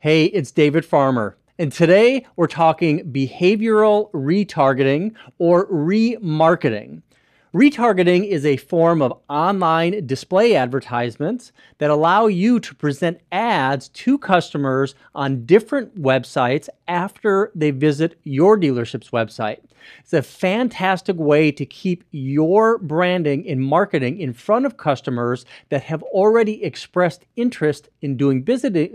Hey, it's David Farmer. And today we're talking behavioral retargeting or remarketing. Retargeting is a form of online display advertisements that allow you to present ads to customers on different websites after they visit your dealership's website. It's a fantastic way to keep your branding and marketing in front of customers that have already expressed interest in doing business,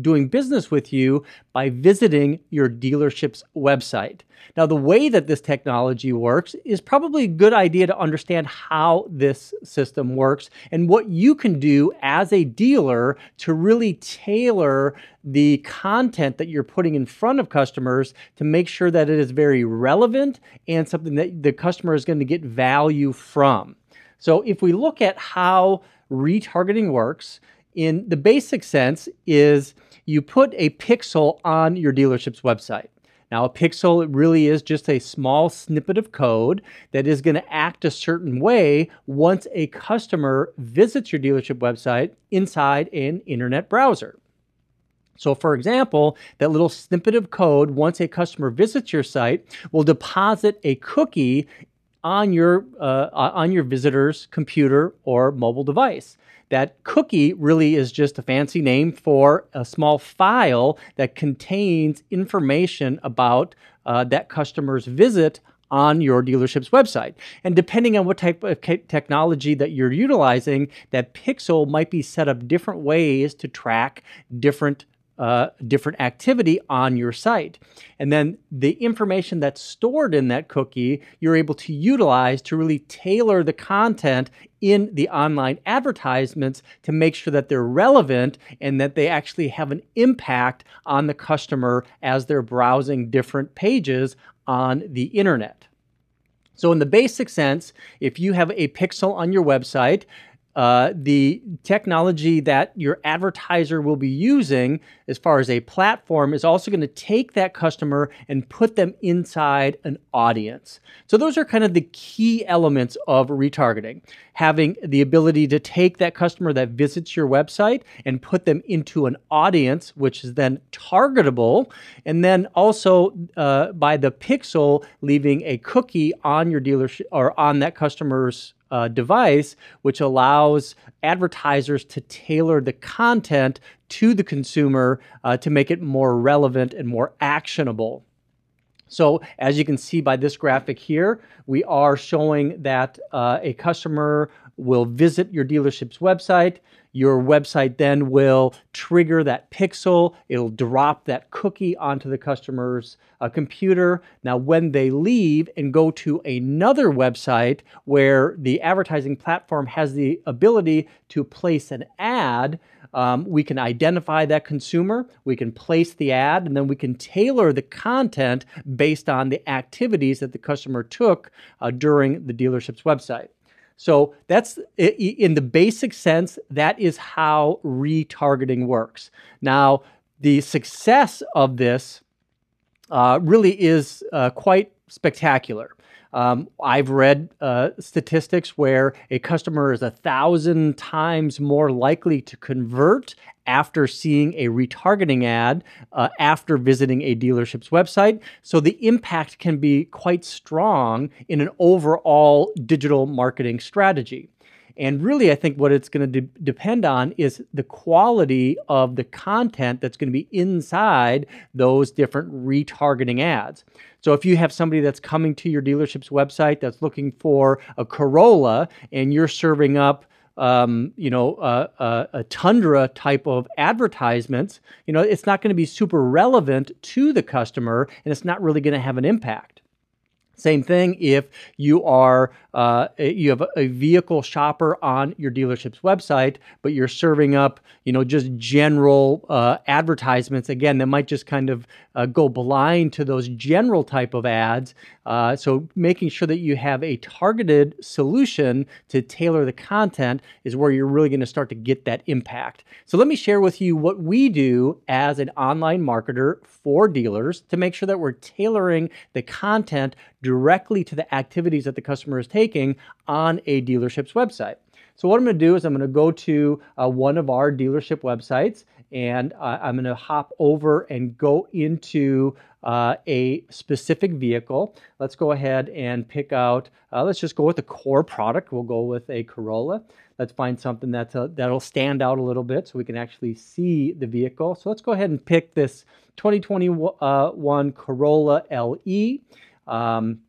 doing business with you by visiting your dealership's website. Now, the way that this technology works is probably a good idea to understand how this system works and what you can do as a dealer to really tailor the content that you're putting in front of customers to make sure that it is very relevant and something that the customer is going to get value from. So, if we look at how retargeting works, in the basic sense, is you put a pixel on your dealership's website. Now, a pixel really is just a small snippet of code that is going to act a certain way once a customer visits your dealership website inside an internet browser. So, for example, that little snippet of code, once a customer visits your site, will deposit a cookie on your uh, on your visitor's computer or mobile device. That cookie really is just a fancy name for a small file that contains information about uh, that customer's visit on your dealership's website. And depending on what type of technology that you're utilizing, that pixel might be set up different ways to track different uh, different activity on your site. And then the information that's stored in that cookie, you're able to utilize to really tailor the content in the online advertisements to make sure that they're relevant and that they actually have an impact on the customer as they're browsing different pages on the internet. So, in the basic sense, if you have a pixel on your website, uh, the technology that your advertiser will be using as far as a platform is also going to take that customer and put them inside an audience. So, those are kind of the key elements of retargeting having the ability to take that customer that visits your website and put them into an audience, which is then targetable, and then also uh, by the pixel leaving a cookie on your dealership or on that customer's uh, device, which allows advertisers to tailor the content to the consumer uh, to make it more relevant and more actionable. So as you can see by this graphic here, we are showing that uh, a customer will visit your dealership's website. Your website then will trigger that pixel. It'll drop that cookie onto the customer's uh, computer. Now, when they leave and go to another website where the advertising platform has the ability to place an ad, um, we can identify that consumer, we can place the ad, and then we can tailor the content based on the activities that the customer took uh, during the dealership's website. So that's in the basic sense, that is how retargeting works. Now, the success of this uh, really is uh, quite spectacular. Um, I've read uh, statistics where a customer is a thousand times more likely to convert after seeing a retargeting ad uh, after visiting a dealership's website. So the impact can be quite strong in an overall digital marketing strategy. And really, I think what it's going to de- depend on is the quality of the content that's going to be inside those different retargeting ads. So if you have somebody that's coming to your dealership's website that's looking for a Corolla and you're serving up um, you know, a tundra type of advertisements, you know, it's not going to be super relevant to the customer and it's not really going to have an impact. Same thing if you are uh, you have a vehicle shopper on your dealership's website, but you're serving up you know just general uh, advertisements. Again, that might just kind of uh, go blind to those general type of ads. Uh, so making sure that you have a targeted solution to tailor the content is where you're really going to start to get that impact. So let me share with you what we do as an online marketer for dealers to make sure that we're tailoring the content directly to the activities that the customer is taking on a dealership's website. So what I'm going to do is I'm going to go to uh, one of our dealership websites and uh, I'm going to hop over and go into uh, a specific vehicle. Let's go ahead and pick out, uh, let's just go with the core product. We'll go with a Corolla. Let's find something that's a, that'll stand out a little bit so we can actually see the vehicle. So let's go ahead and pick this 2021 Corolla LE. Um,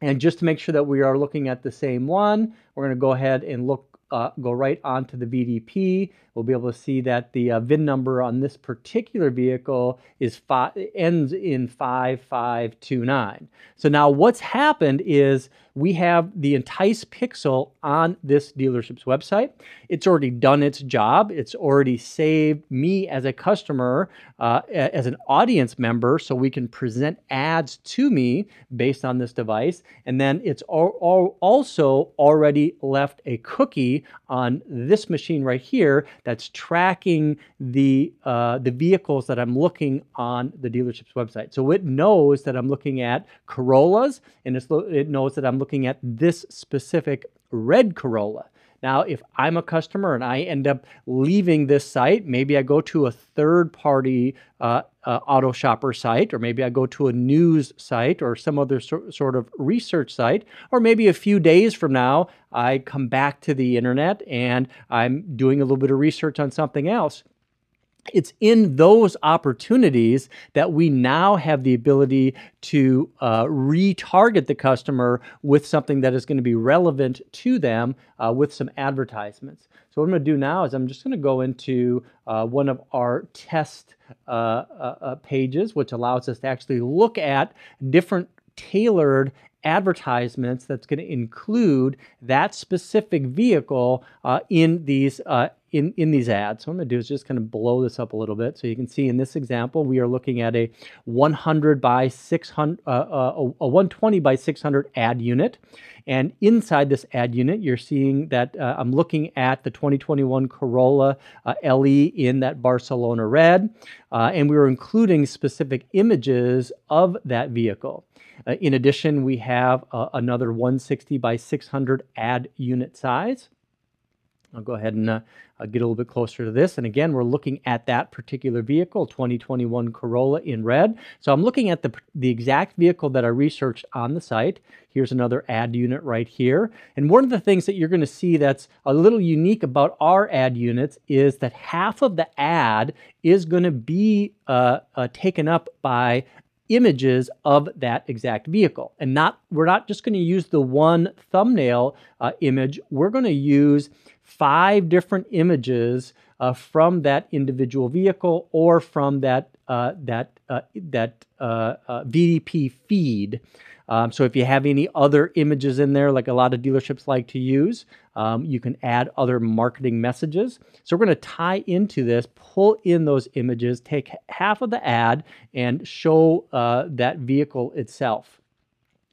and just to make sure that we are looking at the same one, we're going to go ahead and look uh, go right onto the VDP. We'll be able to see that the uh, VIN number on this particular vehicle is five, ends in 5529. So now what's happened is we have the Entice Pixel on this dealership's website. It's already done its job. It's already saved me as a customer, uh, as an audience member, so we can present ads to me based on this device. And then it's also already left a cookie on this machine right here that's tracking the uh, the vehicles that I'm looking on the dealership's website. So it knows that I'm looking at Corollas, and it knows that I'm looking at this specific red Corolla. Now, if I'm a customer and I end up leaving this site, maybe I go to a third party uh, uh, auto shopper site, or maybe I go to a news site or some other so- sort of research site, or maybe a few days from now, I come back to the internet and I'm doing a little bit of research on something else it's in those opportunities that we now have the ability to uh, retarget the customer with something that is going to be relevant to them uh, with some advertisements. So what I'm going to do now is I'm just going to go into uh, one of our test uh, uh, uh, pages, which allows us to actually look at different tailored advertisements that's going to include that specific vehicle in these in, in these ads. So what I'm going to do is just kind of blow this up a little bit. So you can see in this example, we are looking at a 100 by 600, uh, uh, a 120 by 600 ad unit. And inside this ad unit, you're seeing that uh, I'm looking at the 2021 Corolla uh, LE in that Barcelona red. Uh, and we are including specific images of that vehicle. In addition, we have another 160 by 600 ad unit size. I'll go ahead and uh, get a little bit closer to this. And again, we're looking at that particular vehicle, 2021 Corolla in red. So I'm looking at the, the exact vehicle that I researched on the site. Here's another ad unit right here. And one of the things that you're going to see that's a little unique about our ad units is that half of the ad is going to be uh, uh, taken up by images of that exact vehicle. And not we're not just going to use the one thumbnail uh, image. We're going to use five different images uh, from that individual vehicle or from that uh, that uh, that uh, uh, VDP feed. Um, so if you have any other images in there, like a lot of dealerships like to use, um, you can add other marketing messages. So we're going to tie into this, pull in those images, take half of the ad, and show uh, that vehicle itself.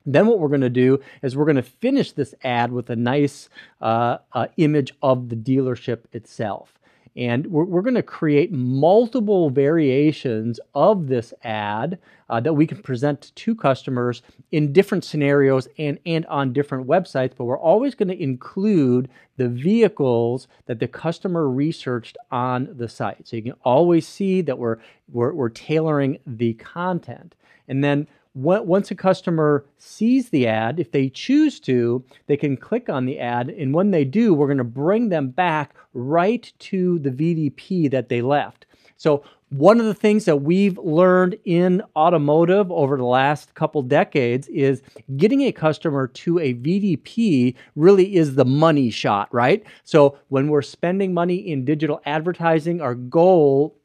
Then what we're going to do is we're going to finish this ad with a nice uh, uh, image of the dealership itself. And we're, we're going to create multiple variations of this ad uh, that we can present to customers in different scenarios and, and on different websites. But we're always going to include the vehicles that the customer researched on the site. So you can always see that we're, we're, we're tailoring the content. And then once a customer sees the ad, if they choose to, they can click on the ad. And when they do, we're going to bring them back right to the VDP that they left. So, one of the things that we've learned in automotive over the last couple decades is getting a customer to a VDP really is the money shot, right? So, when we're spending money in digital advertising, our goal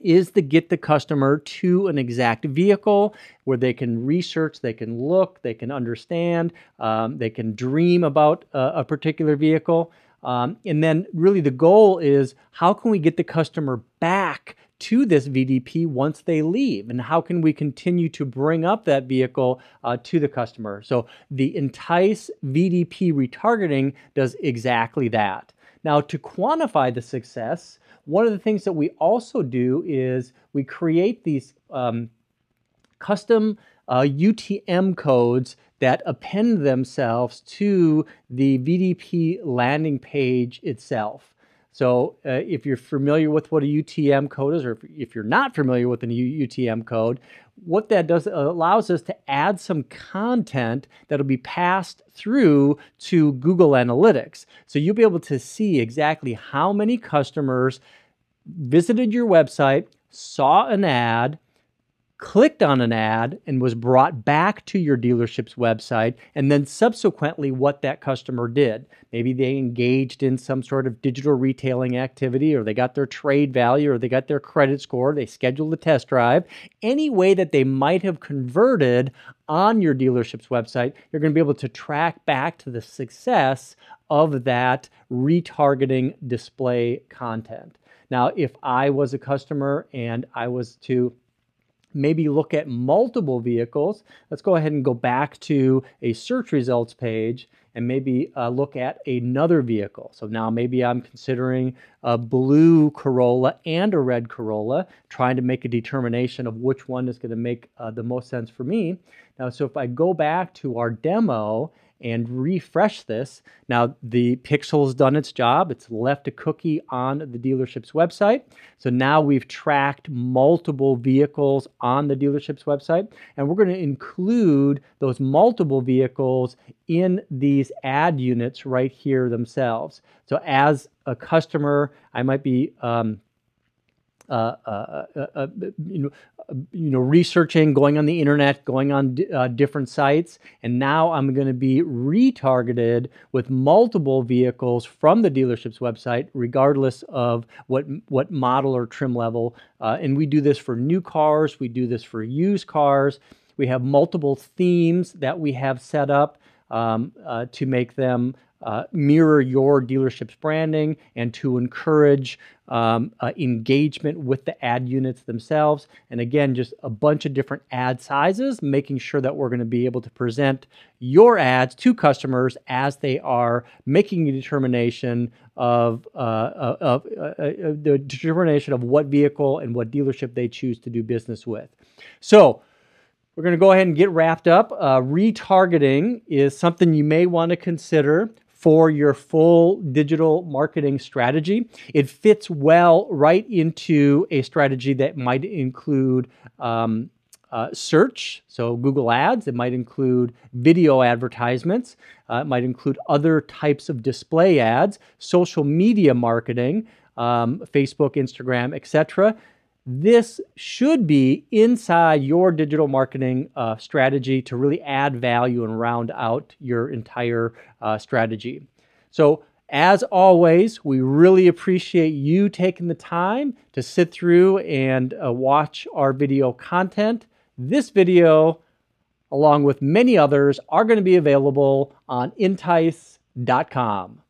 is to get the customer to an exact vehicle where they can research, they can look, they can understand, um, they can dream about a, particular vehicle. Um, and then, really, the goal is how can we get the customer back to this VDP once they leave? And how can we continue to bring up that vehicle uh, to the customer? So, the Entice VDP retargeting does exactly that. Now, to quantify the success, one of the things that we also do is we create these um, custom uh, UTM codes that append themselves to the VDP landing page itself. So uh, if you're familiar with what a UTM code is, or if, if you're not familiar with a UTM code, what that does allows us to add some content that'll be passed through to Google Analytics. So you'll be able to see exactly how many customers visited your website, saw an ad, clicked on an ad and was brought back to your dealership's website, and then subsequently what that customer did. Maybe they engaged in some sort of digital retailing activity, or they got their trade value, or they got their credit score, they scheduled a test drive. Any way that they might have converted on your dealership's website, you're going to be able to track back to the success of that retargeting display content. Now, if I was a customer and I was to maybe look at multiple vehicles. Let's go ahead and go back to a search results page and maybe uh, look at another vehicle. So now maybe I'm considering a blue Corolla and a red Corolla, trying to make a determination of which one is going to make uh, the most sense for me. Now, so if I go back to our demo and refresh this. Now the pixel has done its job. It's left a cookie on the dealership's website. So now we've tracked multiple vehicles on the dealership's website and we're going to include those multiple vehicles in these ad units right here themselves. So as a customer, I might be um, uh, uh, uh, you know, you know, researching, going on the internet, going on different sites, and now I'm going to be retargeted with multiple vehicles from the dealership's website, regardless of what what model or trim level. and we do this for new cars, we do this for used cars. We have multiple themes that we have set up um, uh, to make them uh, mirror your dealership's branding and to encourage um, uh, engagement with the ad units themselves. And again, just a bunch of different ad sizes, making sure that we're going to be able to present your ads to customers as they are making a determination of, uh, uh of uh, uh, the determination of what vehicle and what dealership they choose to do business with. So, we're going to go ahead and get wrapped up. retargeting is something you may want to consider for your full digital marketing strategy. It fits well right into a strategy that might include um, uh, search, so Google Ads. It might include video advertisements. Uh, it might include other types of display ads, social media marketing, um, Facebook, Instagram, etc this should be inside your digital marketing uh, strategy to really add value and round out your entire uh, strategy. So, as always, we really appreciate you taking the time to sit through and uh, watch our video content. This video, along with many others, are going to be available on entice.com.